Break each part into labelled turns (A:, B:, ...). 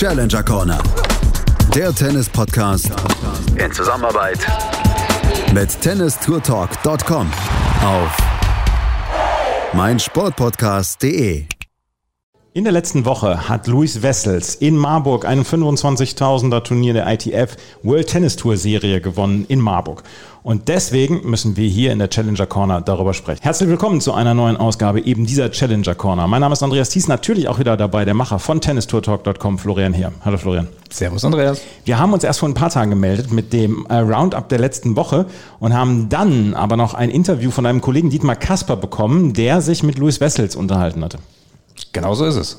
A: Challenger Corner. Der Tennis-Podcast in Zusammenarbeit mit tennistourtalk.com auf meinsportpodcast.de.
B: In der letzten Woche hat Luis Wessels in Marburg ein 25.000er Turnier der ITF World Tennis Tour Serie gewonnen in Marburg. Und deswegen müssen wir hier in der Challenger Corner darüber sprechen. Herzlich willkommen zu einer neuen Ausgabe eben dieser Challenger Corner. Mein Name ist Andreas Thies, natürlich auch wieder dabei, der Macher von tennistourtalk.com, Florian hier. Hallo Florian.
C: Servus Andreas.
B: Wir haben uns erst vor ein paar Tagen gemeldet mit dem äh, Roundup der letzten Woche und haben dann aber noch ein Interview von einem Kollegen Dietmar Kasper bekommen, der sich mit Luis Wessels unterhalten hatte.
C: Genau so ist es.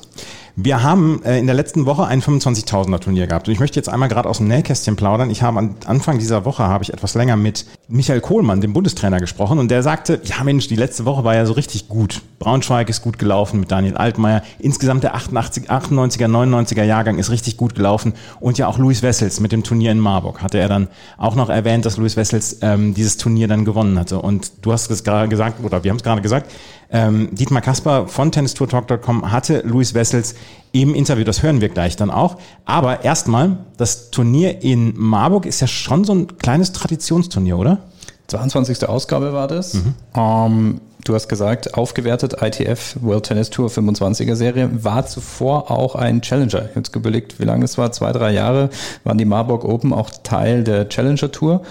B: Wir haben äh, in der letzten Woche ein 25.000er Turnier gehabt und ich möchte jetzt einmal gerade aus dem Nähkästchen plaudern. Ich habe an Anfang dieser Woche habe ich etwas länger mit Michael Kohlmann, dem Bundestrainer, gesprochen und der sagte, ja Mensch, die letzte Woche war ja so richtig gut. Braunschweig ist gut gelaufen mit Daniel Altmaier. Insgesamt der 88, 98er, 99er Jahrgang ist richtig gut gelaufen und ja auch Luis Wessels mit dem Turnier in Marburg hatte er dann auch noch erwähnt, dass Luis Wessels ähm, dieses Turnier dann gewonnen hatte. Und du hast es gerade gesagt, oder wir haben es gerade gesagt, ähm, Dietmar Kasper von tennistourtalk.com hatte Luis Wessels im Interview. Das hören wir gleich dann auch. Aber erstmal, das Turnier in Marburg ist ja schon so ein kleines Traditionsturnier, oder?
C: 22. Ausgabe war das. Mhm. Ähm, du hast gesagt, aufgewertet ITF World Tennis Tour 25er Serie, war zuvor auch ein Challenger. Jetzt überlegt, wie lange es war, zwei, drei Jahre, waren die Marburg Open auch Teil der Challenger Tour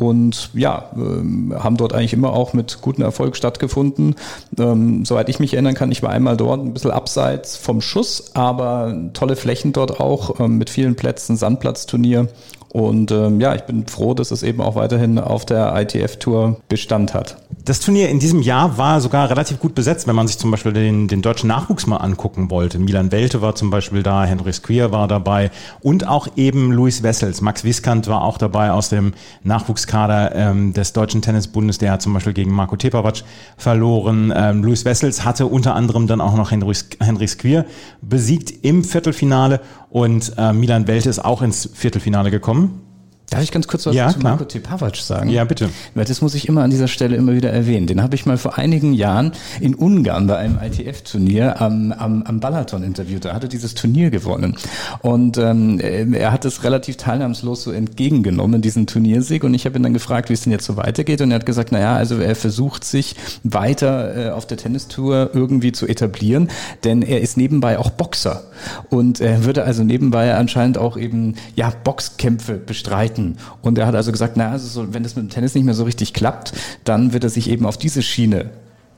C: und ja, äh, haben dort eigentlich immer auch mit gutem Erfolg stattgefunden. Ähm, soweit ich mich erinnern kann, ich war einmal dort, ein bisschen abseits vom Schuss, aber tolle Flächen dort auch ähm, mit vielen Plätzen, Sandplatzturnier und ähm, ja, ich bin froh, dass es eben auch weiterhin auf der ITF-Tour Bestand hat.
B: Das Turnier in diesem Jahr war sogar relativ gut besetzt, wenn man sich zum Beispiel den, den deutschen Nachwuchs mal angucken wollte. Milan Welte war zum Beispiel da, Henry Squeer war dabei und auch eben Luis Wessels. Max Wiskant war auch dabei aus dem Nachwuchskader ähm, des Deutschen Tennisbundes. Der hat zum Beispiel gegen Marco Tepavac verloren. Ähm, Luis Wessels hatte unter anderem dann auch noch Henry, Henry Squeer besiegt im Viertelfinale und äh, Milan Welte ist auch ins Viertelfinale gekommen.
C: Darf ich ganz kurz was
B: ja,
C: zu Marco Tepavac sagen?
B: Ja, bitte.
C: Weil das muss ich immer an dieser Stelle immer wieder erwähnen. Den habe ich mal vor einigen Jahren in Ungarn bei einem ITF-Turnier am, am, am Balaton interviewt. Da hat er dieses Turnier gewonnen. Und ähm, er hat es relativ teilnahmslos so entgegengenommen, diesen Turniersieg. Und ich habe ihn dann gefragt, wie es denn jetzt so weitergeht. Und er hat gesagt, naja, also er versucht sich weiter äh, auf der Tennistour irgendwie zu etablieren, denn er ist nebenbei auch Boxer. Und er würde also nebenbei anscheinend auch eben ja Boxkämpfe bestreiten Seiten. Und er hat also gesagt, na, also so, wenn das mit dem Tennis nicht mehr so richtig klappt, dann wird er sich eben auf diese Schiene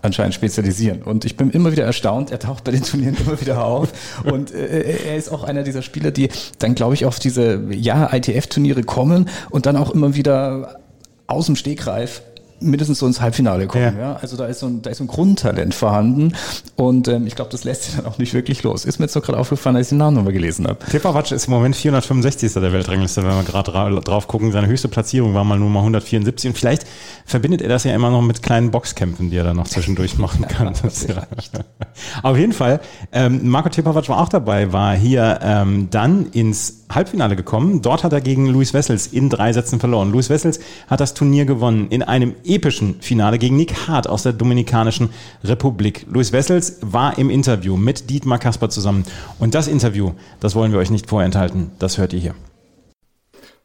C: anscheinend spezialisieren. Und ich bin immer wieder erstaunt, er taucht bei den Turnieren immer wieder auf. Und äh, er ist auch einer dieser Spieler, die dann, glaube ich, auf diese ja, ITF-Turniere kommen und dann auch immer wieder aus dem Stegreif mindestens so ins Halbfinale kommen. Ja. ja. Also da ist, so ein, da ist so ein Grundtalent vorhanden und ähm, ich glaube, das lässt sich dann auch nicht wirklich los. Ist mir jetzt so gerade aufgefallen, als ich den Namen nochmal gelesen habe.
B: Tepavac ist im Moment 465. der Weltrangliste, wenn wir gerade drauf gucken. Seine höchste Platzierung war mal nur mal 174 und vielleicht verbindet er das ja immer noch mit kleinen Boxkämpfen, die er dann noch zwischendurch machen kann. ja. Auf jeden Fall, ähm, Marco Tepavac war auch dabei, war hier ähm, dann ins Halbfinale gekommen. Dort hat er gegen Luis Wessels in drei Sätzen verloren. Luis Wessels hat das Turnier gewonnen in einem epischen Finale gegen Nick Hart aus der Dominikanischen Republik. Luis Wessels war im Interview mit Dietmar Kasper zusammen. Und das Interview, das wollen wir euch nicht vorenthalten. Das hört ihr hier.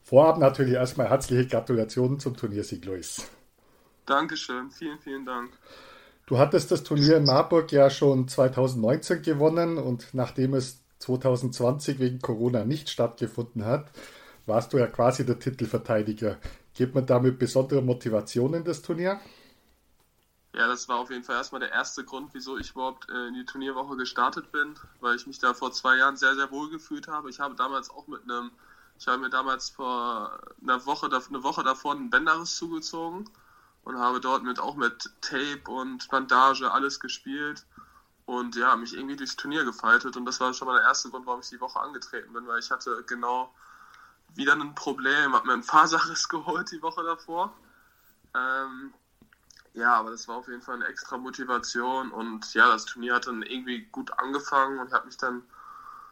D: Vorab natürlich erstmal herzliche Gratulationen zum Turniersieg, Luis.
E: Dankeschön, vielen, vielen Dank.
D: Du hattest das Turnier in Marburg ja schon 2019 gewonnen und nachdem es 2020 wegen Corona nicht stattgefunden hat, warst du ja quasi der Titelverteidiger. Geht man damit besondere Motivation in das Turnier?
E: Ja, das war auf jeden Fall erstmal der erste Grund, wieso ich überhaupt äh, in die Turnierwoche gestartet bin, weil ich mich da vor zwei Jahren sehr, sehr wohl gefühlt habe. Ich habe damals auch mit einem, ich habe mir damals vor einer Woche, eine Woche davor einen Bänderriss zugezogen und habe dort mit auch mit Tape und Bandage alles gespielt und ja, mich irgendwie durchs Turnier gefaltet und das war schon mal der erste Grund, warum ich die Woche angetreten bin, weil ich hatte genau wieder ein Problem, habe mir einen Faserriss geholt die Woche davor. Ähm, ja, aber das war auf jeden Fall eine extra Motivation und ja, das Turnier hat dann irgendwie gut angefangen und hat mich dann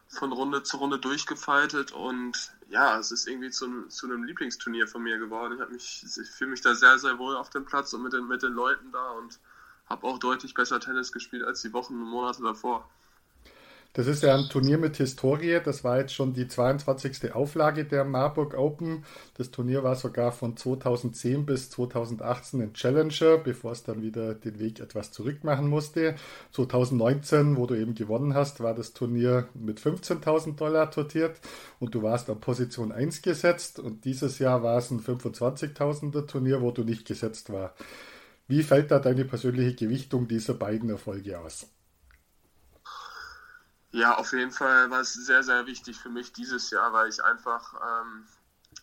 E: von Runde zu Runde durchgefaltet und ja, es ist irgendwie zu, zu einem Lieblingsturnier von mir geworden. Ich, ich fühle mich da sehr, sehr wohl auf dem Platz und mit den, mit den Leuten da und habe auch deutlich besser Tennis gespielt als die Wochen und Monate davor.
D: Das ist ja ein Turnier mit Historie. Das war jetzt schon die 22. Auflage der Marburg Open. Das Turnier war sogar von 2010 bis 2018 ein Challenger, bevor es dann wieder den Weg etwas zurück machen musste. 2019, wo du eben gewonnen hast, war das Turnier mit 15.000 Dollar dotiert und du warst an Position 1 gesetzt. Und dieses Jahr war es ein 25.000er Turnier, wo du nicht gesetzt war. Wie fällt da deine persönliche Gewichtung dieser beiden Erfolge aus?
E: Ja, auf jeden Fall war es sehr, sehr wichtig für mich dieses Jahr, weil ich einfach ähm,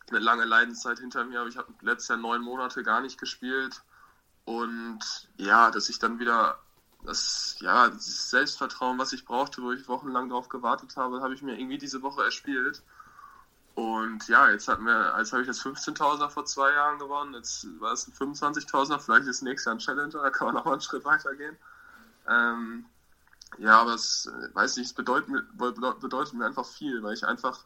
E: eine lange Leidenszeit hinter mir habe. Ich habe letztes Jahr neun Monate gar nicht gespielt. Und ja, dass ich dann wieder das, ja, das Selbstvertrauen, was ich brauchte, wo ich wochenlang darauf gewartet habe, habe ich mir irgendwie diese Woche erspielt. Und ja, jetzt hatten wir, als habe ich das 15.000er vor zwei Jahren gewonnen, jetzt war es ein 25.000er, vielleicht ist nächstes Jahr ein Challenger, da kann man noch mal einen Schritt weiter gehen. Ähm, ja, aber es, äh, weiß nicht, es bedeutet, bedeutet mir einfach viel, weil ich einfach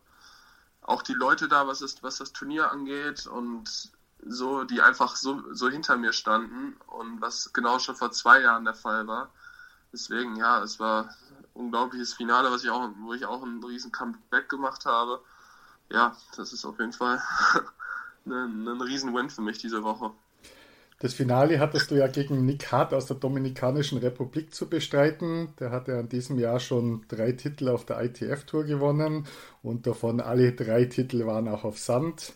E: auch die Leute da, was, ist, was das Turnier angeht und so, die einfach so, so hinter mir standen und was genau schon vor zwei Jahren der Fall war. Deswegen, ja, es war ein unglaubliches Finale, was ich auch, wo ich auch einen riesen Comeback gemacht habe. Ja, das ist auf jeden Fall ein, ein riesen Win für mich diese Woche.
D: Das Finale hattest du ja gegen Nick Hart aus der Dominikanischen Republik zu bestreiten. Der hatte an diesem Jahr schon drei Titel auf der ITF-Tour gewonnen und davon alle drei Titel waren auch auf Sand.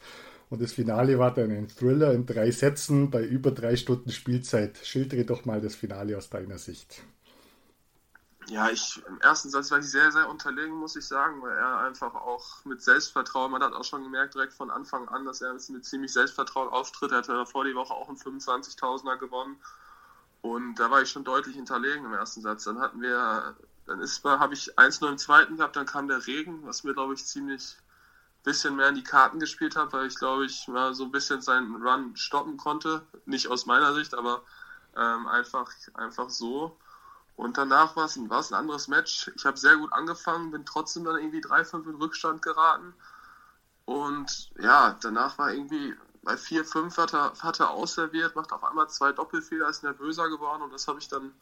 D: Und das Finale war dann ein Thriller in drei Sätzen bei über drei Stunden Spielzeit. Schildere doch mal das Finale aus deiner Sicht.
E: Ja, ich im ersten Satz war ich sehr, sehr unterlegen, muss ich sagen, weil er einfach auch mit Selbstvertrauen, man hat auch schon gemerkt direkt von Anfang an, dass er mit ziemlich Selbstvertrauen auftritt. Er hatte davor die Woche auch einen 25.000er gewonnen und da war ich schon deutlich hinterlegen im ersten Satz. Dann hatten wir, dann ist habe ich 1-0 im zweiten gehabt, dann kam der Regen, was mir glaube ich ziemlich bisschen mehr in die Karten gespielt hat, weil ich glaube ich mal so ein bisschen seinen Run stoppen konnte, nicht aus meiner Sicht, aber ähm, einfach einfach so. Und danach war es ein, ein anderes Match. Ich habe sehr gut angefangen, bin trotzdem dann irgendwie 3-5 in Rückstand geraten. Und ja, danach war irgendwie bei 4-5 hat er, hat er ausserviert, macht auf einmal zwei Doppelfehler, ist nervöser geworden und das habe ich dann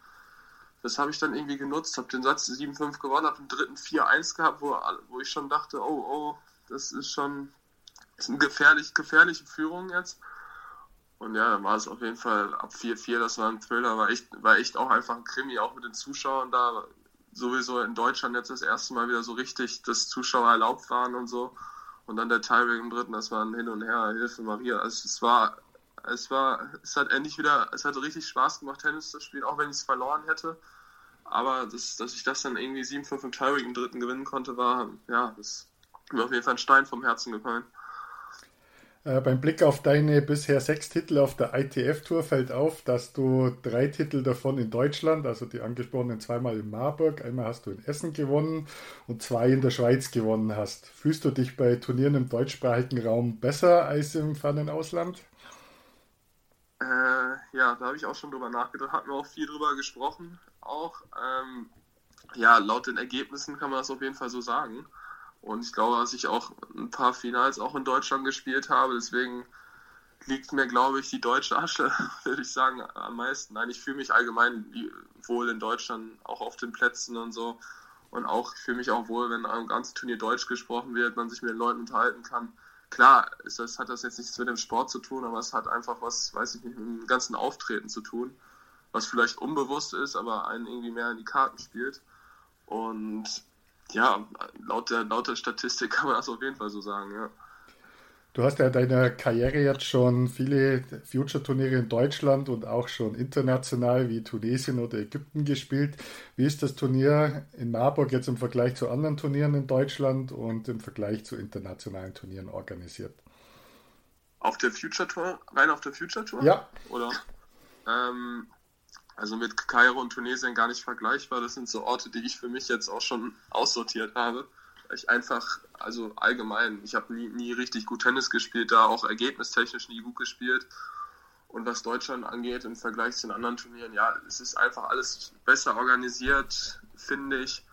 E: das habe ich dann irgendwie genutzt, habe den Satz 7-5 gewonnen, habe den dritten 4-1 gehabt, wo, wo ich schon dachte, oh, oh, das ist schon das ist eine gefährlich, gefährliche Führung jetzt. Und ja, dann war es auf jeden Fall ab 4-4, das war ein Thriller, war echt, war echt auch einfach ein Krimi, auch mit den Zuschauern da. Sowieso in Deutschland jetzt das erste Mal wieder so richtig, dass Zuschauer erlaubt waren und so. Und dann der Tiebreak im dritten, das war ein Hin und Her, Hilfe Maria. Also es war, es war, es hat endlich wieder, es hat richtig Spaß gemacht, Tennis zu spielen, auch wenn ich es verloren hätte. Aber das, dass ich das dann irgendwie 7-5 im Tiebreak im dritten gewinnen konnte, war, ja, das ist mir auf jeden Fall ein Stein vom Herzen gefallen.
D: Äh, beim Blick auf deine bisher sechs Titel auf der ITF-Tour fällt auf, dass du drei Titel davon in Deutschland, also die angesprochenen zweimal in Marburg, einmal hast du in Essen gewonnen und zwei in der Schweiz gewonnen hast. Fühlst du dich bei Turnieren im deutschsprachigen Raum besser als im fernen Ausland?
E: Äh, ja, da habe ich auch schon drüber nachgedacht, hatten wir auch viel drüber gesprochen. Auch, ähm, ja, laut den Ergebnissen kann man das auf jeden Fall so sagen. Und ich glaube, dass ich auch ein paar Finals auch in Deutschland gespielt habe. Deswegen liegt mir, glaube ich, die deutsche Asche, würde ich sagen, am meisten. Nein, ich fühle mich allgemein wohl in Deutschland, auch auf den Plätzen und so. Und auch ich fühle mich auch wohl, wenn am ganzen Turnier Deutsch gesprochen wird, man sich mit den Leuten unterhalten kann. Klar, ist das, hat das jetzt nichts mit dem Sport zu tun, aber es hat einfach was, weiß ich nicht, mit dem ganzen Auftreten zu tun, was vielleicht unbewusst ist, aber einen irgendwie mehr in die Karten spielt. Und ja, laut der, laut der Statistik kann man das auf jeden Fall so sagen, ja.
D: Du hast ja in deiner Karriere jetzt schon viele Future-Turniere in Deutschland und auch schon international wie Tunesien oder Ägypten gespielt. Wie ist das Turnier in Marburg jetzt im Vergleich zu anderen Turnieren in Deutschland und im Vergleich zu internationalen Turnieren organisiert?
E: Auf der Future Tour, rein auf der Future Tour?
D: Ja.
E: Oder? Ähm, also mit Kairo und Tunesien gar nicht vergleichbar. Das sind so Orte, die ich für mich jetzt auch schon aussortiert habe. Ich einfach, also allgemein, ich habe nie, nie richtig gut Tennis gespielt, da auch ergebnistechnisch nie gut gespielt. Und was Deutschland angeht im Vergleich zu den anderen Turnieren, ja, es ist einfach alles besser organisiert, finde ich.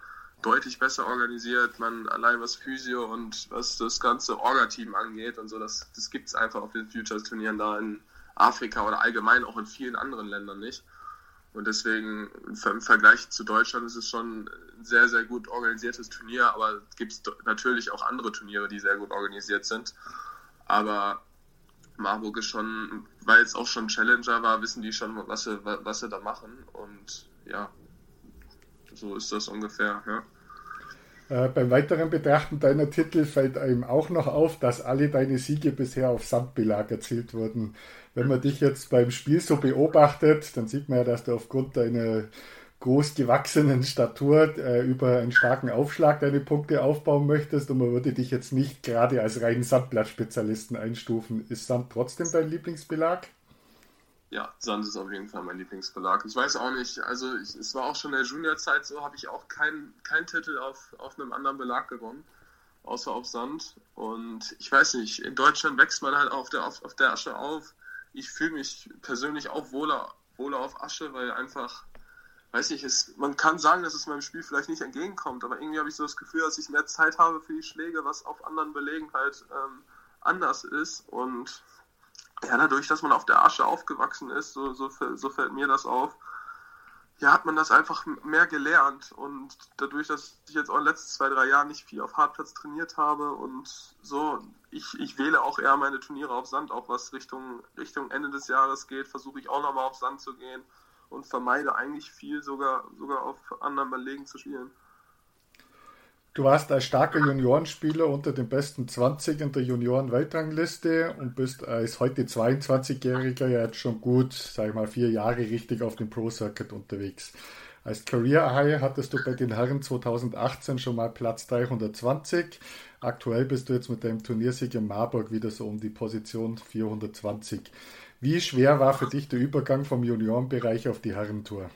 E: Deutlich besser organisiert. Man allein was Physio und was das ganze Orga-Team angeht und so, das, das gibt es einfach auf den Futures-Turnieren da in Afrika oder allgemein auch in vielen anderen Ländern nicht. Und deswegen im Vergleich zu Deutschland ist es schon ein sehr, sehr gut organisiertes Turnier, aber es gibt natürlich auch andere Turniere, die sehr gut organisiert sind. Aber Marburg ist schon, weil es auch schon Challenger war, wissen die schon, was sie, was sie da machen. Und ja, so ist das ungefähr. Ja.
D: Äh, beim weiteren Betrachten deiner Titel fällt einem auch noch auf, dass alle deine Siege bisher auf Sandbelag erzielt wurden. Wenn man dich jetzt beim Spiel so beobachtet, dann sieht man ja, dass du aufgrund deiner groß gewachsenen Statur äh, über einen starken Aufschlag deine Punkte aufbauen möchtest und man würde dich jetzt nicht gerade als reinen Sandblattspezialisten einstufen. Ist Sand trotzdem dein Lieblingsbelag?
E: Ja, Sand ist auf jeden Fall mein Lieblingsbelag. Ich weiß auch nicht, also ich, es war auch schon in der Juniorzeit so, habe ich auch keinen kein Titel auf, auf einem anderen Belag gewonnen, außer auf Sand. Und ich weiß nicht, in Deutschland wächst man halt auf der, auf, auf der Asche auf. Ich fühle mich persönlich auch wohler, wohler auf Asche, weil einfach weiß es, man kann sagen, dass es meinem Spiel vielleicht nicht entgegenkommt, aber irgendwie habe ich so das Gefühl, dass ich mehr Zeit habe für die Schläge, was auf anderen Belegen halt ähm, anders ist. Und ja, dadurch, dass man auf der Asche aufgewachsen ist, so, so, so fällt mir das auf, ja, hat man das einfach mehr gelernt. Und dadurch, dass ich jetzt auch in den letzten zwei, drei Jahren nicht viel auf Hartplatz trainiert habe und so, ich, ich wähle auch eher meine Turniere auf Sand, auch was Richtung, Richtung Ende des Jahres geht, versuche ich auch nochmal auf Sand zu gehen und vermeide eigentlich viel sogar, sogar auf anderen Belegen zu spielen.
D: Du warst als starker Juniorenspieler unter den besten 20 in der Junioren-Weltrangliste und bist als heute 22-Jähriger ja jetzt schon gut, sag ich mal, vier Jahre richtig auf dem Pro-Circuit unterwegs. Als Career High hattest du bei den Herren 2018 schon mal Platz 320. Aktuell bist du jetzt mit deinem Turniersieg in Marburg wieder so um die Position 420. Wie schwer war für dich der Übergang vom Juniorenbereich auf die Herrentour?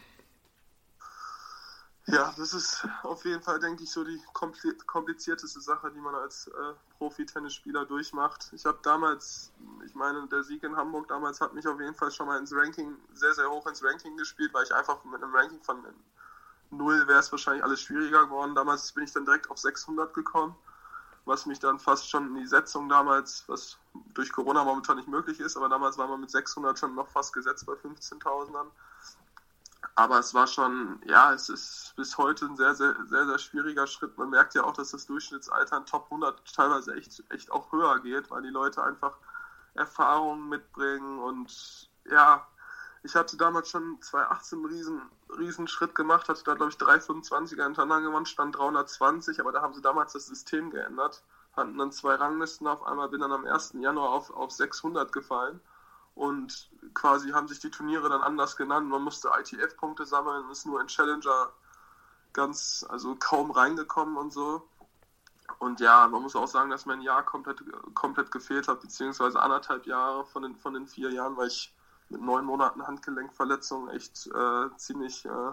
E: Ja, das ist auf jeden Fall, denke ich, so die komplizierteste Sache, die man als äh, Profi-Tennisspieler durchmacht. Ich habe damals, ich meine, der Sieg in Hamburg damals hat mich auf jeden Fall schon mal ins Ranking, sehr, sehr hoch ins Ranking gespielt, weil ich einfach mit einem Ranking von 0 wäre es wahrscheinlich alles schwieriger geworden. Damals bin ich dann direkt auf 600 gekommen was mich dann fast schon in die Setzung damals, was durch Corona momentan nicht möglich ist, aber damals war man mit 600 schon noch fast gesetzt bei 15.000ern. Aber es war schon, ja, es ist bis heute ein sehr, sehr, sehr, sehr schwieriger Schritt. Man merkt ja auch, dass das Durchschnittsalter in Top 100 teilweise echt, echt auch höher geht, weil die Leute einfach Erfahrungen mitbringen und ja, ich hatte damals schon 2018 einen riesen, riesen Schritt gemacht, hatte da glaube ich 325er hintereinander gewonnen, stand 320, aber da haben sie damals das System geändert, hatten dann zwei Ranglisten auf einmal, bin dann am 1. Januar auf, auf 600 gefallen und quasi haben sich die Turniere dann anders genannt. Man musste ITF-Punkte sammeln, ist nur in Challenger ganz, also kaum reingekommen und so. Und ja, man muss auch sagen, dass mein Jahr komplett, komplett gefehlt hat, beziehungsweise anderthalb Jahre von den, von den vier Jahren, weil ich mit neun Monaten Handgelenkverletzung echt äh, ziemlich, äh,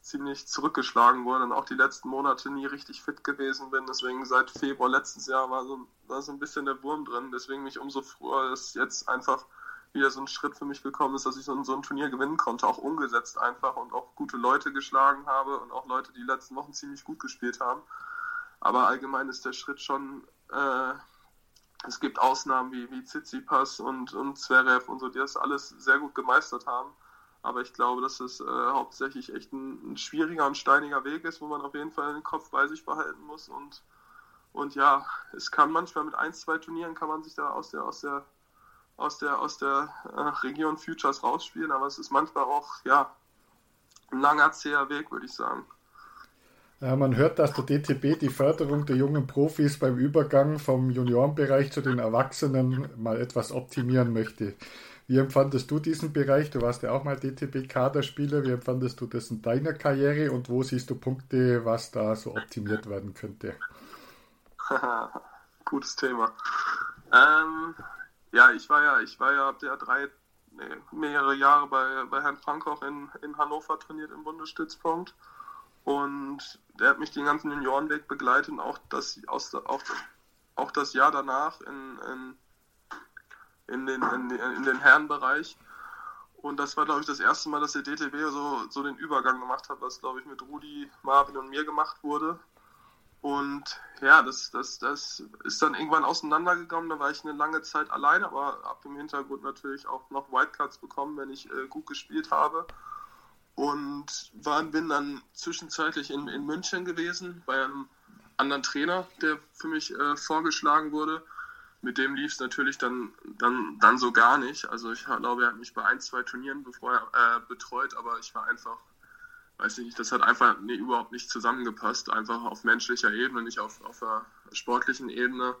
E: ziemlich zurückgeschlagen wurde und auch die letzten Monate nie richtig fit gewesen bin. Deswegen seit Februar letztes Jahr war so, war so ein bisschen der Wurm drin. Deswegen mich umso früher ist jetzt einfach wieder so ein Schritt für mich gekommen ist, dass ich so ein, so ein Turnier gewinnen konnte, auch umgesetzt einfach und auch gute Leute geschlagen habe und auch Leute, die, die letzten Wochen ziemlich gut gespielt haben. Aber allgemein ist der Schritt schon äh, es gibt Ausnahmen wie, wie Tsitsipas und, und Zverev und so, die das alles sehr gut gemeistert haben. Aber ich glaube, dass es äh, hauptsächlich echt ein, ein, schwieriger und steiniger Weg ist, wo man auf jeden Fall den Kopf bei sich behalten muss. Und, und ja, es kann manchmal mit ein, zwei Turnieren kann man sich da aus der, aus der, aus der, aus der äh, Region Futures rausspielen, aber es ist manchmal auch, ja, ein langer, zäher Weg, würde ich sagen.
D: Ja, man hört, dass der DTB die Förderung der jungen Profis beim Übergang vom Juniorenbereich zu den Erwachsenen mal etwas optimieren möchte. Wie empfandest du diesen Bereich? Du warst ja auch mal DTB-Kaderspieler. Wie empfandest du das in deiner Karriere und wo siehst du Punkte, was da so optimiert werden könnte?
E: Gutes Thema. Ähm, ja, ich war ja, ich war ja ab der drei, nee, mehrere Jahre bei, bei Herrn Frankoch in, in Hannover trainiert im Bundesstützpunkt. Und der hat mich den ganzen Juniorenweg begleitet und auch das, aus, auch, auch das Jahr danach in, in, in, den, in, in den Herrenbereich. Und das war, glaube ich, das erste Mal, dass der DTB so, so den Übergang gemacht hat, was, glaube ich, mit Rudi, Marvin und mir gemacht wurde. Und ja, das, das, das ist dann irgendwann auseinandergegangen. Da war ich eine lange Zeit allein, aber ab dem Hintergrund natürlich auch noch Wildcards bekommen, wenn ich äh, gut gespielt habe. und war, bin dann zwischenzeitlich in, in München gewesen bei einem anderen Trainer, der für mich äh, vorgeschlagen wurde. Mit dem lief es natürlich dann, dann, dann so gar nicht. Also ich glaube, er hat mich bei ein, zwei Turnieren bevor er, äh, betreut, aber ich war einfach, weiß ich nicht, das hat einfach nee, überhaupt nicht zusammengepasst. Einfach auf menschlicher Ebene, nicht auf, auf der sportlichen Ebene.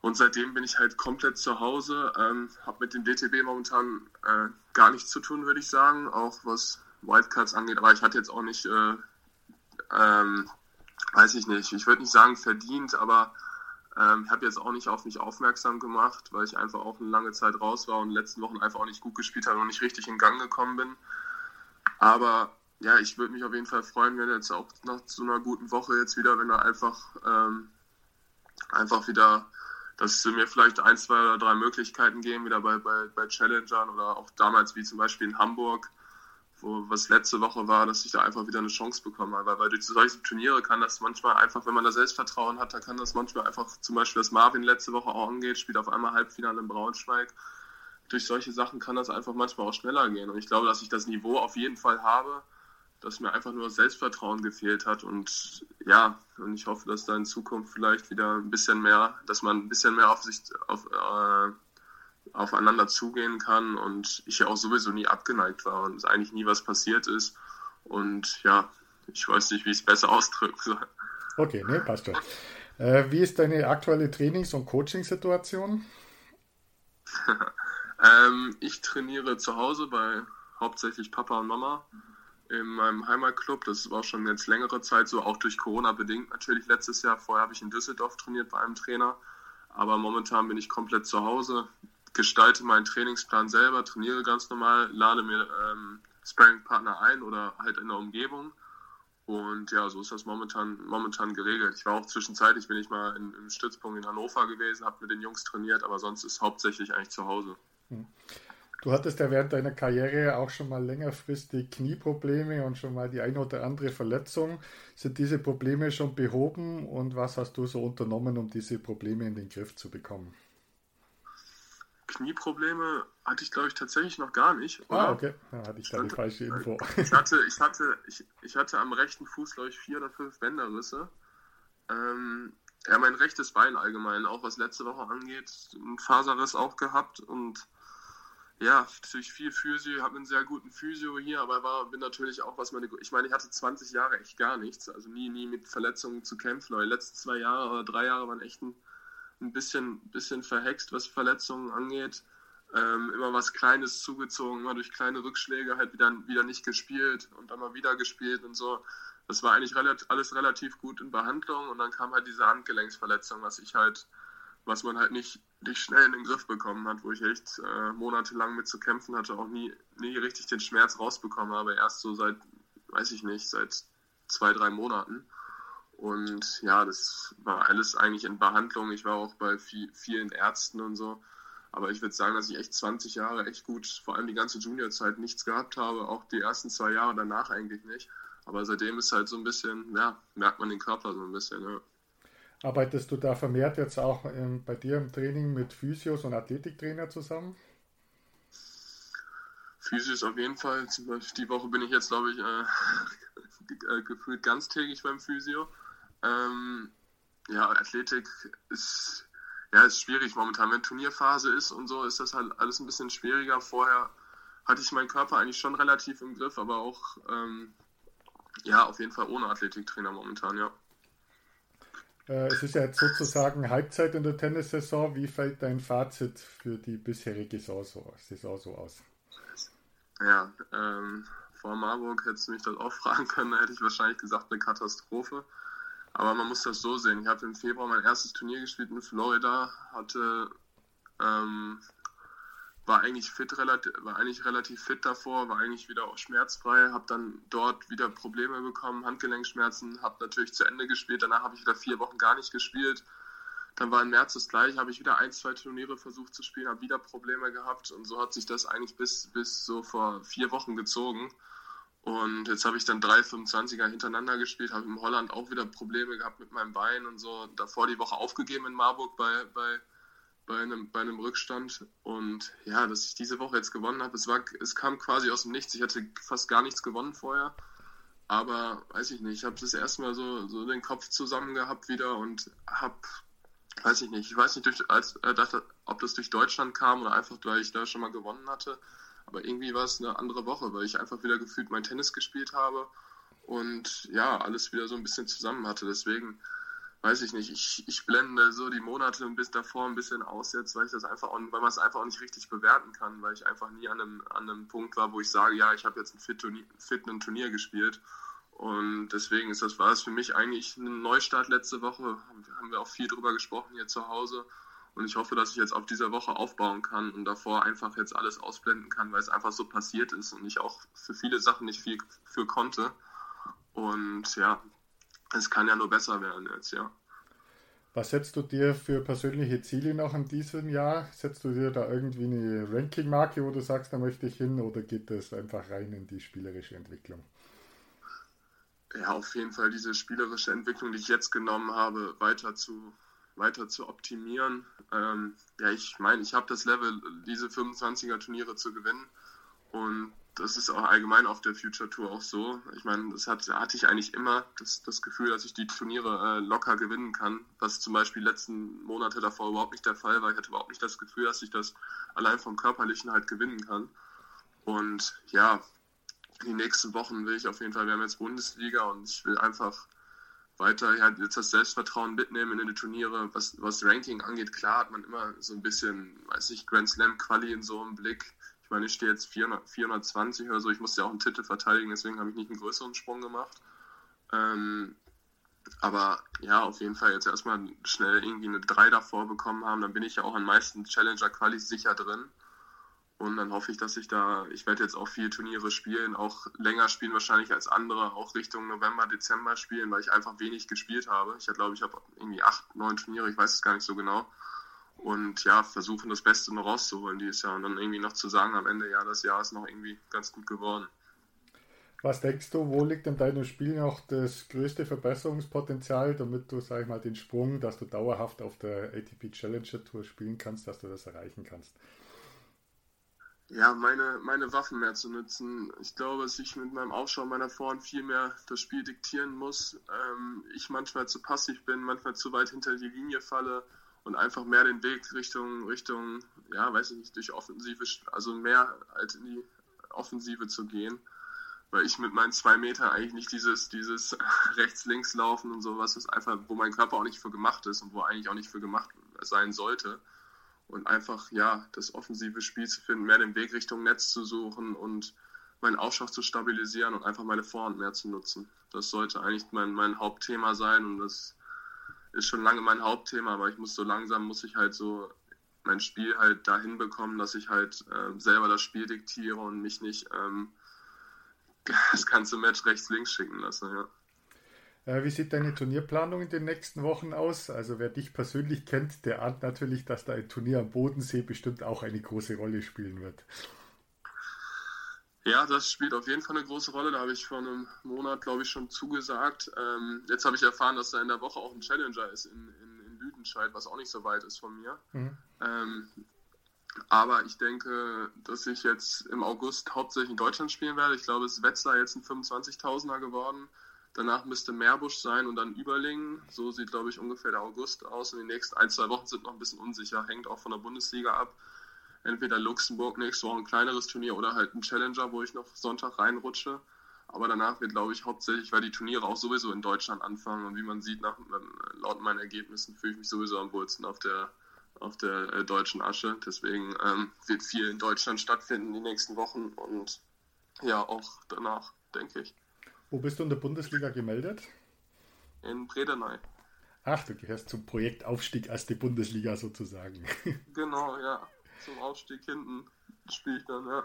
E: Und seitdem bin ich halt komplett zu Hause, ähm, habe mit dem DTB momentan äh, gar nichts zu tun, würde ich sagen, auch was Wildcards angeht. Aber ich hatte jetzt auch nicht, äh, ähm, weiß ich nicht, ich würde nicht sagen verdient, aber ähm, habe jetzt auch nicht auf mich aufmerksam gemacht, weil ich einfach auch eine lange Zeit raus war und in den letzten Wochen einfach auch nicht gut gespielt habe und nicht richtig in Gang gekommen bin. Aber ja, ich würde mich auf jeden Fall freuen, wenn jetzt auch nach so einer guten Woche jetzt wieder, wenn er einfach, ähm, einfach wieder dass sie mir vielleicht ein, zwei oder drei Möglichkeiten geben, wieder bei, bei, bei Challengern oder auch damals wie zum Beispiel in Hamburg, wo was letzte Woche war, dass ich da einfach wieder eine Chance bekomme. Weil, weil durch solche Turniere kann das manchmal einfach, wenn man da Selbstvertrauen hat, da kann das manchmal einfach, zum Beispiel, dass Marvin letzte Woche auch angeht, spielt auf einmal Halbfinale in Braunschweig. Durch solche Sachen kann das einfach manchmal auch schneller gehen. Und ich glaube, dass ich das Niveau auf jeden Fall habe dass mir einfach nur Selbstvertrauen gefehlt hat. Und ja, und ich hoffe, dass da in Zukunft vielleicht wieder ein bisschen mehr, dass man ein bisschen mehr auf sich, auf, äh, aufeinander zugehen kann und ich ja auch sowieso nie abgeneigt war und es eigentlich nie was passiert ist. Und ja, ich weiß nicht, wie ich es besser ausdrücken soll.
D: Okay, ne, passt schon. Äh, wie ist deine aktuelle Trainings- und Coaching-Situation?
E: ähm, ich trainiere zu Hause bei hauptsächlich Papa und Mama in meinem Heimatclub. Das war schon jetzt längere Zeit so, auch durch Corona bedingt natürlich letztes Jahr. Vorher habe ich in Düsseldorf trainiert bei einem Trainer, aber momentan bin ich komplett zu Hause, gestalte meinen Trainingsplan selber, trainiere ganz normal, lade mir ähm, Sparring-Partner ein oder halt in der Umgebung. Und ja, so ist das momentan, momentan geregelt. Ich war auch zwischenzeitlich, bin ich mal in, im Stützpunkt in Hannover gewesen, habe mit den Jungs trainiert, aber sonst ist hauptsächlich eigentlich zu Hause. Hm.
D: Du hattest ja während deiner Karriere auch schon mal längerfristig Knieprobleme und schon mal die eine oder andere Verletzung. Sind diese Probleme schon behoben und was hast du so unternommen, um diese Probleme in den Griff zu bekommen?
E: Knieprobleme hatte ich, glaube ich, tatsächlich noch gar nicht.
D: Ah, okay. Da hatte ich da die falsche Info.
E: Ich hatte, ich, hatte, ich, ich hatte am rechten Fuß, glaube ich, vier oder fünf Bänderrisse. Ähm, ja, mein rechtes Bein allgemein, auch was letzte Woche angeht, ein Faserriss auch gehabt und ja, natürlich viel Physio, habe einen sehr guten Physio hier, aber war, bin natürlich auch, was meine, ich meine, ich hatte 20 Jahre echt gar nichts, also nie, nie mit Verletzungen zu kämpfen. Aber die letzten zwei Jahre oder drei Jahre waren echt ein, ein bisschen, bisschen verhext, was Verletzungen angeht. Ähm, immer was Kleines zugezogen, immer durch kleine Rückschläge halt wieder, wieder nicht gespielt und dann mal wieder gespielt und so. Das war eigentlich relativ, alles relativ gut in Behandlung und dann kam halt diese Handgelenksverletzung, was ich halt was man halt nicht, nicht schnell in den Griff bekommen hat, wo ich echt äh, monatelang mit zu kämpfen hatte, auch nie, nie richtig den Schmerz rausbekommen habe, erst so seit, weiß ich nicht, seit zwei, drei Monaten. Und ja, das war alles eigentlich in Behandlung. Ich war auch bei viel, vielen Ärzten und so. Aber ich würde sagen, dass ich echt 20 Jahre echt gut, vor allem die ganze Juniorzeit, nichts gehabt habe. Auch die ersten zwei Jahre danach eigentlich nicht. Aber seitdem ist halt so ein bisschen, ja, merkt man den Körper so ein bisschen. Ja.
D: Arbeitest du da vermehrt jetzt auch ähm, bei dir im Training mit Physios und Athletiktrainer zusammen?
E: Physios auf jeden Fall. Die Woche bin ich jetzt, glaube ich, äh, gefühlt ganztägig beim Physio. Ähm, ja, Athletik ist, ja, ist schwierig momentan. Wenn Turnierphase ist und so, ist das halt alles ein bisschen schwieriger. Vorher hatte ich meinen Körper eigentlich schon relativ im Griff, aber auch, ähm, ja, auf jeden Fall ohne Athletiktrainer momentan, ja.
D: Äh, es ist ja jetzt sozusagen Halbzeit in der Tennissaison. Wie fällt dein Fazit für die bisherige Saison so, Saison so aus?
E: Ja, ähm, vor Marburg hättest du mich das auch fragen können, da hätte ich wahrscheinlich gesagt, eine Katastrophe. Aber man muss das so sehen. Ich habe im Februar mein erstes Turnier gespielt in Florida, hatte ähm, war eigentlich fit, relativ, war eigentlich relativ fit davor, war eigentlich wieder auch schmerzfrei, habe dann dort wieder Probleme bekommen, Handgelenkschmerzen, habe natürlich zu Ende gespielt, danach habe ich wieder vier Wochen gar nicht gespielt. Dann war im März das gleiche, habe ich wieder ein, zwei Turniere versucht zu spielen, habe wieder Probleme gehabt und so hat sich das eigentlich bis, bis so vor vier Wochen gezogen. Und jetzt habe ich dann drei 25er hintereinander gespielt, habe in Holland auch wieder Probleme gehabt mit meinem Bein und so. Davor die Woche aufgegeben in Marburg bei, bei bei einem, bei einem Rückstand. Und ja, dass ich diese Woche jetzt gewonnen habe, es, war, es kam quasi aus dem Nichts. Ich hatte fast gar nichts gewonnen vorher. Aber weiß ich nicht, ich habe das erstmal so, so den Kopf zusammen gehabt wieder und habe, weiß ich nicht, ich weiß nicht, durch, als, äh, dachte, ob das durch Deutschland kam oder einfach, weil ich da schon mal gewonnen hatte. Aber irgendwie war es eine andere Woche, weil ich einfach wieder gefühlt mein Tennis gespielt habe und ja, alles wieder so ein bisschen zusammen hatte. Deswegen weiß ich nicht, ich, ich blende so die Monate bis davor ein bisschen aus jetzt, weil ich das einfach auch, weil man es einfach auch nicht richtig bewerten kann, weil ich einfach nie an einem, an einem Punkt war, wo ich sage, ja, ich habe jetzt ein fit, Turnier, fit ein Turnier gespielt. Und deswegen ist das, war es für mich eigentlich ein Neustart letzte Woche. Haben wir auch viel drüber gesprochen hier zu Hause. Und ich hoffe, dass ich jetzt auf dieser Woche aufbauen kann und davor einfach jetzt alles ausblenden kann, weil es einfach so passiert ist und ich auch für viele Sachen nicht viel für konnte. Und ja, es kann ja nur besser werden jetzt, ja.
D: Was setzt du dir für persönliche Ziele noch in diesem Jahr? Setzt du dir da irgendwie eine Ranking-Marke, wo du sagst, da möchte ich hin, oder geht das einfach rein in die spielerische Entwicklung?
E: Ja, auf jeden Fall diese spielerische Entwicklung, die ich jetzt genommen habe, weiter zu, weiter zu optimieren. Ähm, ja, ich meine, ich habe das Level, diese 25er Turniere zu gewinnen. Und das ist auch allgemein auf der Future Tour auch so. Ich meine, das hat, hatte ich eigentlich immer das, das Gefühl, dass ich die Turniere äh, locker gewinnen kann, was zum Beispiel die letzten Monate davor überhaupt nicht der Fall war. Ich hatte überhaupt nicht das Gefühl, dass ich das allein vom Körperlichen halt gewinnen kann. Und ja, die nächsten Wochen will ich auf jeden Fall, wir haben jetzt Bundesliga und ich will einfach weiter ja, jetzt das Selbstvertrauen mitnehmen in die Turniere. Was, was Ranking angeht, klar hat man immer so ein bisschen, weiß ich, Grand Slam Quali in so einem Blick ich meine, ich stehe jetzt 400, 420 oder so. Ich musste ja auch einen Titel verteidigen, deswegen habe ich nicht einen größeren Sprung gemacht. Ähm, aber ja, auf jeden Fall jetzt erstmal schnell irgendwie eine 3 davor bekommen haben. Dann bin ich ja auch an meisten Challenger-Qualis sicher drin. Und dann hoffe ich, dass ich da, ich werde jetzt auch viele Turniere spielen, auch länger spielen wahrscheinlich als andere, auch Richtung November, Dezember spielen, weil ich einfach wenig gespielt habe. Ich glaube, ich habe irgendwie acht, neun Turniere, ich weiß es gar nicht so genau und ja, versuchen das Beste noch rauszuholen dieses Jahr und dann irgendwie noch zu sagen am Ende, ja, das Jahr ist noch irgendwie ganz gut geworden.
D: Was denkst du, wo liegt in deinem Spiel noch das größte Verbesserungspotenzial, damit du, sag ich mal, den Sprung, dass du dauerhaft auf der ATP Challenger Tour spielen kannst, dass du das erreichen kannst?
E: Ja, meine, meine Waffen mehr zu nutzen. Ich glaube, dass ich mit meinem Aufschau meiner Vorhand viel mehr das Spiel diktieren muss. Ähm, ich manchmal zu passiv bin, manchmal zu weit hinter die Linie falle und einfach mehr den Weg Richtung, Richtung, ja, weiß ich nicht, durch Offensive, also mehr halt in die Offensive zu gehen. Weil ich mit meinen zwei Metern eigentlich nicht dieses, dieses rechts-links laufen und sowas ist einfach, wo mein Körper auch nicht für gemacht ist und wo eigentlich auch nicht für gemacht sein sollte. Und einfach, ja, das offensive Spiel zu finden, mehr den Weg Richtung Netz zu suchen und meinen Aufschlag zu stabilisieren und einfach meine Vorhand mehr zu nutzen. Das sollte eigentlich mein, mein Hauptthema sein und das ist schon lange mein Hauptthema, aber ich muss so langsam, muss ich halt so mein Spiel halt dahin bekommen, dass ich halt äh, selber das Spiel diktiere und mich nicht ähm, das ganze Match rechts-links schicken lasse.
D: Ja. Äh, wie sieht deine Turnierplanung in den nächsten Wochen aus? Also wer dich persönlich kennt, der ahnt natürlich, dass da ein Turnier am Bodensee bestimmt auch eine große Rolle spielen wird.
E: Ja, das spielt auf jeden Fall eine große Rolle. Da habe ich vor einem Monat, glaube ich, schon zugesagt. Ähm, jetzt habe ich erfahren, dass da in der Woche auch ein Challenger ist in, in, in Lüdenscheid, was auch nicht so weit ist von mir. Mhm. Ähm, aber ich denke, dass ich jetzt im August hauptsächlich in Deutschland spielen werde. Ich glaube, es ist Wetzlar jetzt ein 25.000er geworden. Danach müsste Meerbusch sein und dann Überlingen. So sieht, glaube ich, ungefähr der August aus. Und die nächsten ein, zwei Wochen sind noch ein bisschen unsicher. Hängt auch von der Bundesliga ab entweder Luxemburg nächste Woche ein kleineres Turnier oder halt ein Challenger, wo ich noch Sonntag reinrutsche. Aber danach wird, glaube ich, hauptsächlich, weil die Turniere auch sowieso in Deutschland anfangen und wie man sieht, nach, laut meinen Ergebnissen fühle ich mich sowieso am wohlsten auf der, auf der äh, deutschen Asche. Deswegen ähm, wird viel in Deutschland stattfinden die nächsten Wochen und ja, auch danach, denke ich.
D: Wo bist du in der Bundesliga gemeldet?
E: In Bredeney.
D: Ach, du gehörst zum Projekt Aufstieg erste Bundesliga sozusagen.
E: Genau, ja zum Aufstieg hinten spiele ich dann, ja.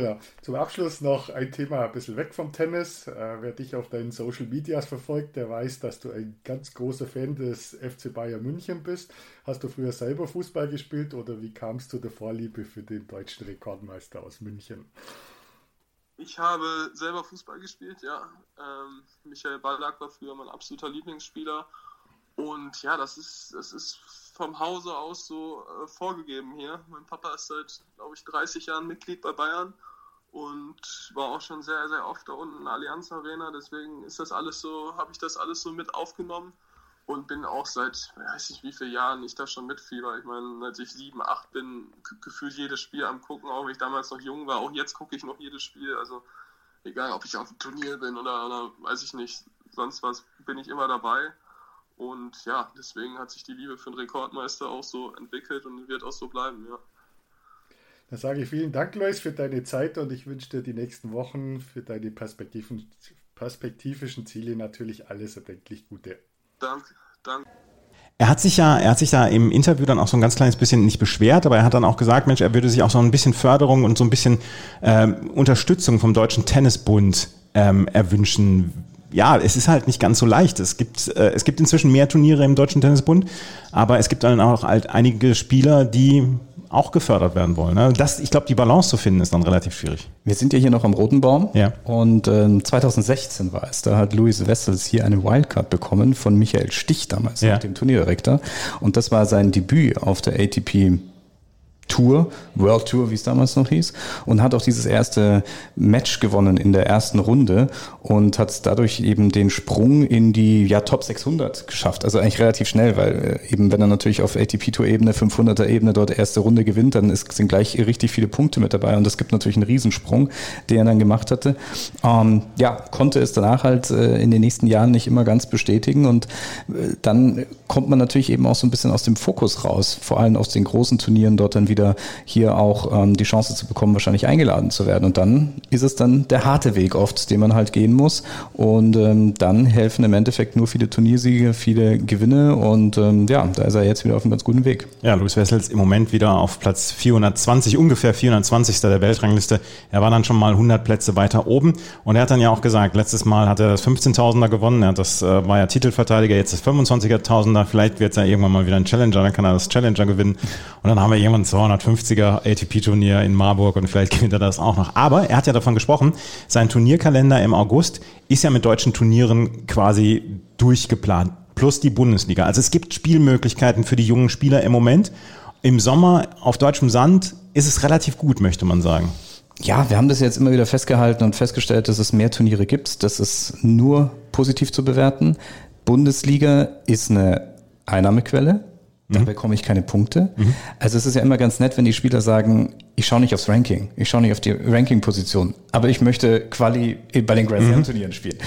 D: ja, zum Abschluss noch ein Thema ein bisschen weg vom Tennis. Äh, wer dich auf deinen Social Medias verfolgt, der weiß, dass du ein ganz großer Fan des FC Bayern München bist. Hast du früher selber Fußball gespielt oder wie kamst du der Vorliebe für den deutschen Rekordmeister aus München?
E: Ich habe selber Fußball gespielt, ja. Ähm, Michael Ballack war früher mein absoluter Lieblingsspieler. Und ja, das ist, das ist vom Hause aus so äh, vorgegeben hier. Mein Papa ist seit, glaube ich, 30 Jahren Mitglied bei Bayern und war auch schon sehr, sehr oft da unten in der Allianz Arena. Deswegen ist das alles so, habe ich das alles so mit aufgenommen und bin auch seit, weiß ich wie viele Jahren ich da schon mitfieber. Ich meine, als ich sieben, acht bin, gefühlt jedes Spiel am gucken, auch wenn ich damals noch jung war. Auch jetzt gucke ich noch jedes Spiel. Also egal, ob ich auf dem Turnier bin oder, oder weiß ich nicht, sonst was, bin ich immer dabei. Und ja, deswegen hat sich die Liebe für den Rekordmeister auch so entwickelt und wird auch so bleiben, ja.
D: Dann sage ich vielen Dank, Lois, für deine Zeit und ich wünsche dir die nächsten Wochen für deine perspektivischen, perspektivischen Ziele natürlich alles erdenklich Gute.
E: Danke, danke.
B: Er hat sich ja, er hat sich da im Interview dann auch so ein ganz kleines bisschen nicht beschwert, aber er hat dann auch gesagt, Mensch, er würde sich auch so ein bisschen Förderung und so ein bisschen ähm, Unterstützung vom Deutschen Tennisbund ähm, erwünschen. Ja, es ist halt nicht ganz so leicht. Es gibt, äh, es gibt inzwischen mehr Turniere im Deutschen Tennisbund, aber es gibt dann auch halt einige Spieler, die auch gefördert werden wollen. Ne? Das, ich glaube, die Balance zu finden ist dann relativ schwierig.
C: Wir sind ja hier noch am Roten Baum.
B: Ja.
C: Und äh, 2016 war es. Da hat Luis Wessels hier eine Wildcard bekommen von Michael Stich damals,
B: ja.
C: dem Turnierdirektor. Und das war sein Debüt auf der ATP Tour, World Tour, wie es damals noch hieß, und hat auch dieses erste Match gewonnen in der ersten Runde und hat dadurch eben den Sprung in die ja, Top 600 geschafft. Also eigentlich relativ schnell, weil äh, eben wenn er natürlich auf ATP Tour Ebene, 500er Ebene dort erste Runde gewinnt, dann ist, sind gleich richtig viele Punkte mit dabei und das gibt natürlich einen Riesensprung, den er dann gemacht hatte. Ähm, ja, konnte es danach halt äh, in den nächsten Jahren nicht immer ganz bestätigen und äh, dann kommt man natürlich eben auch so ein bisschen aus dem Fokus raus, vor allem aus den großen Turnieren dort dann wieder wieder hier auch ähm, die Chance zu bekommen, wahrscheinlich eingeladen zu werden. Und dann ist es dann der harte Weg oft, den man halt gehen muss. Und ähm, dann helfen im Endeffekt nur viele Turniersiege, viele Gewinne. Und ähm, ja, da ist er jetzt wieder auf einem ganz guten Weg.
B: Ja, Luis Wessels im Moment wieder auf Platz 420, ungefähr 420. der Weltrangliste. Er war dann schon mal 100 Plätze weiter oben. Und er hat dann ja auch gesagt, letztes Mal hat er das 15.000er gewonnen. Er das äh, war ja Titelverteidiger, jetzt das 25.000er. Vielleicht wird es ja irgendwann mal wieder ein Challenger, dann kann er das Challenger gewinnen. Und dann haben wir irgendwann 250er ATP-Turnier in Marburg und vielleicht gewinnt er das auch noch. Aber er hat ja davon gesprochen, sein Turnierkalender im August ist ja mit deutschen Turnieren quasi durchgeplant. Plus die Bundesliga. Also es gibt Spielmöglichkeiten für die jungen Spieler im Moment. Im Sommer auf deutschem Sand ist es relativ gut, möchte man sagen.
C: Ja, wir haben das jetzt immer wieder festgehalten und festgestellt, dass es mehr Turniere gibt. Das ist nur positiv zu bewerten. Bundesliga ist eine Einnahmequelle mhm. bekomme ich keine Punkte. Mhm. Also es ist ja immer ganz nett, wenn die Spieler sagen, ich schaue nicht aufs Ranking, ich schaue nicht auf die Ranking-Position, aber ich möchte Quali bei den Grand Slam-Turnieren mhm. spielen.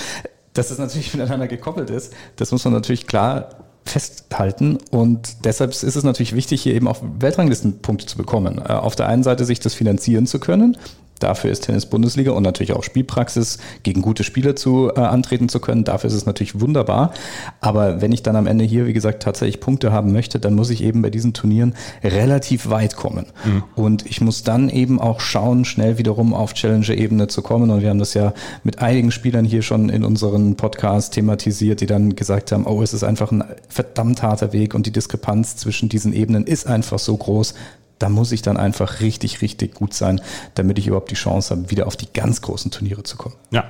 C: Dass das natürlich miteinander gekoppelt ist, das muss man natürlich klar festhalten und deshalb ist es natürlich wichtig, hier eben auch Weltranglistenpunkte zu bekommen. Äh, auf der einen Seite sich das finanzieren zu können, Dafür ist Tennis-Bundesliga und natürlich auch Spielpraxis, gegen gute Spieler zu äh, antreten zu können. Dafür ist es natürlich wunderbar. Aber wenn ich dann am Ende hier, wie gesagt, tatsächlich Punkte haben möchte, dann muss ich eben bei diesen Turnieren relativ weit kommen. Mhm. Und ich muss dann eben auch schauen, schnell wiederum auf Challenger-Ebene zu kommen. Und wir haben das ja mit einigen Spielern hier schon in unseren Podcast thematisiert, die dann gesagt haben, oh, es ist einfach ein verdammt harter Weg und die Diskrepanz zwischen diesen Ebenen ist einfach so groß da muss ich dann einfach richtig, richtig gut sein, damit ich überhaupt die Chance habe, wieder auf die ganz großen Turniere zu kommen.
B: Ja,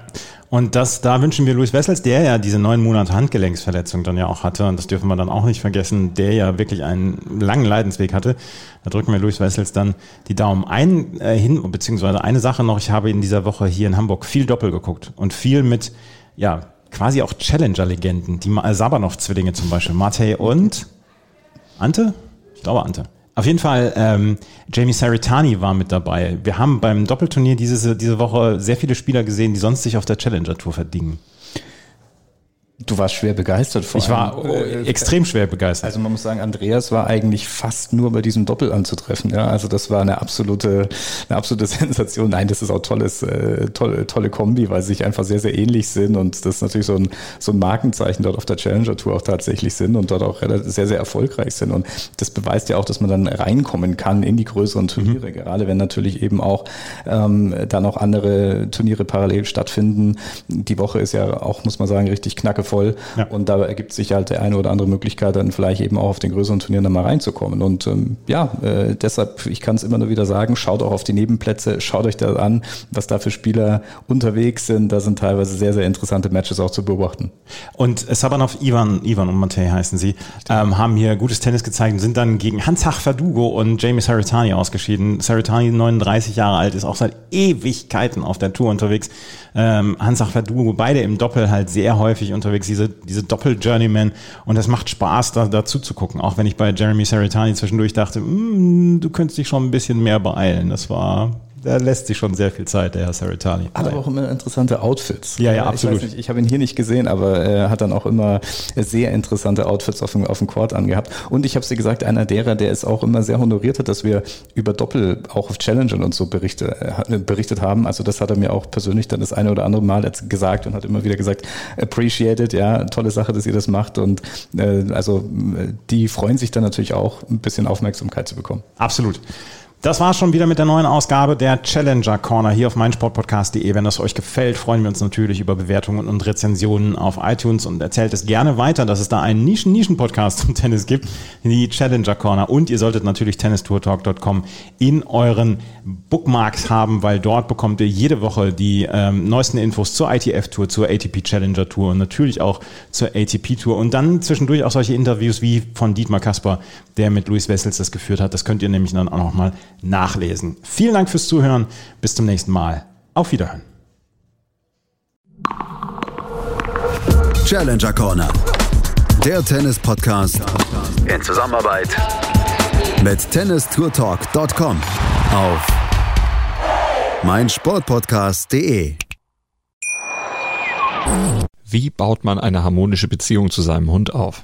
B: und das, da wünschen wir Luis Wessels, der ja diese neun Monate Handgelenksverletzung dann ja auch hatte, und das dürfen wir dann auch nicht vergessen, der ja wirklich einen langen Leidensweg hatte. Da drücken wir Luis Wessels dann die Daumen ein äh, hin, beziehungsweise eine Sache noch, ich habe in dieser Woche hier in Hamburg viel Doppel geguckt und viel mit, ja, quasi auch Challenger-Legenden, die Sabanov-Zwillinge zum Beispiel, Matej und Ante? Ich glaube Ante. Auf jeden Fall, ähm, Jamie Saritani war mit dabei. Wir haben beim Doppelturnier diese, diese Woche sehr viele Spieler gesehen, die sonst sich auf der Challenger Tour verdingen.
C: Du warst schwer begeistert
B: vor Ich war äh, extrem schwer begeistert.
C: Also man muss sagen, Andreas war eigentlich fast nur bei diesem Doppel anzutreffen. Ja, also das war eine absolute, eine absolute Sensation. Nein, das ist auch tolles, äh, tolle, tolle Kombi, weil sie sich einfach sehr, sehr ähnlich sind und das natürlich so ein, so ein Markenzeichen dort auf der Challenger Tour auch tatsächlich sind und dort auch sehr, sehr erfolgreich sind. Und das beweist ja auch, dass man dann reinkommen kann in die größeren Turniere, mhm. gerade wenn natürlich eben auch ähm, da noch andere Turniere parallel stattfinden. Die Woche ist ja auch, muss man sagen, richtig knacke voll. Ja. Und da ergibt sich halt der eine oder andere Möglichkeit, dann vielleicht eben auch auf den größeren Turnieren dann mal reinzukommen. Und ähm, ja, äh, deshalb, ich kann es immer nur wieder sagen, schaut auch auf die Nebenplätze, schaut euch das an, was da für Spieler unterwegs sind. Da sind teilweise sehr, sehr interessante Matches auch zu beobachten.
B: Und Sabanov, Ivan, Ivan und Matej heißen sie, ähm, haben hier gutes Tennis gezeigt und sind dann gegen Hans-Hach Verdugo und Jamie Saritani ausgeschieden. Saritani, 39 Jahre alt, ist auch seit Ewigkeiten auf der Tour unterwegs. Ähm, Hans-Hach Verdugo, beide im Doppel halt sehr häufig unterwegs, diese, diese Doppel-Journeyman. Und das macht Spaß, da, dazu zu. Auch wenn ich bei Jeremy Saritani zwischendurch dachte, mm, du könntest dich schon ein bisschen mehr beeilen. Das war der lässt sich schon sehr viel Zeit, der Herr Saritani.
C: Hat aber auch immer interessante Outfits.
B: Ja, ja, absolut.
C: Ich, ich habe ihn hier nicht gesehen, aber er hat dann auch immer sehr interessante Outfits auf dem, auf dem Court angehabt. Und ich habe sie gesagt, einer derer, der es auch immer sehr honoriert hat, dass wir über Doppel auch auf Challengern und so berichte, äh, berichtet haben. Also das hat er mir auch persönlich dann das eine oder andere Mal gesagt und hat immer wieder gesagt, appreciated, ja, tolle Sache, dass ihr das macht. Und äh, also die freuen sich dann natürlich auch, ein bisschen Aufmerksamkeit zu bekommen.
B: Absolut. Das war schon wieder mit der neuen Ausgabe der Challenger Corner hier auf meinsportpodcast.de. Wenn das euch gefällt, freuen wir uns natürlich über Bewertungen und Rezensionen auf iTunes und erzählt es gerne weiter, dass es da einen Nischen-Nischen-Podcast zum Tennis gibt, die Challenger Corner. Und ihr solltet natürlich tennistourtalk.com in euren Bookmarks haben, weil dort bekommt ihr jede Woche die ähm, neuesten Infos zur ITF-Tour, zur ATP Challenger Tour und natürlich auch zur ATP-Tour. Und dann zwischendurch auch solche Interviews wie von Dietmar Kasper, der mit Luis Wessels das geführt hat. Das könnt ihr nämlich dann auch nochmal nachlesen. Vielen Dank fürs Zuhören. Bis zum nächsten Mal. Auf Wiederhören.
A: Challenger Corner. Der Tennis-Podcast in Zusammenarbeit mit tennistourtalk.com auf meinsportpodcast.de.
F: Wie baut man eine harmonische Beziehung zu seinem Hund auf?